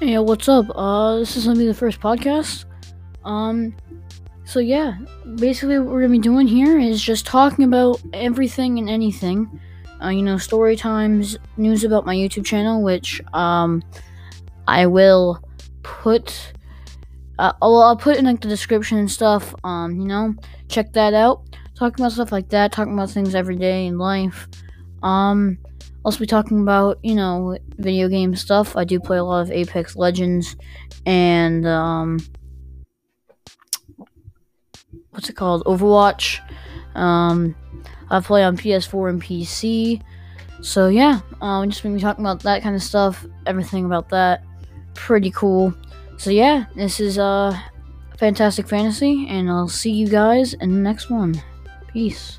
Hey, what's up? Uh, this is gonna be the first podcast. Um, so yeah, basically what we're gonna be doing here is just talking about everything and anything. Uh, you know, story times, news about my YouTube channel, which um, I will put. Uh, I'll, I'll put in like the description and stuff. Um, you know, check that out. Talking about stuff like that, talking about things every day in life. Um, also be talking about you know video game stuff. I do play a lot of Apex Legends and um, what's it called? Overwatch. Um, I play on PS4 and PC. So yeah, um, just be talking about that kind of stuff, everything about that. Pretty cool. So yeah, this is uh, Fantastic Fantasy, and I'll see you guys in the next one. Peace.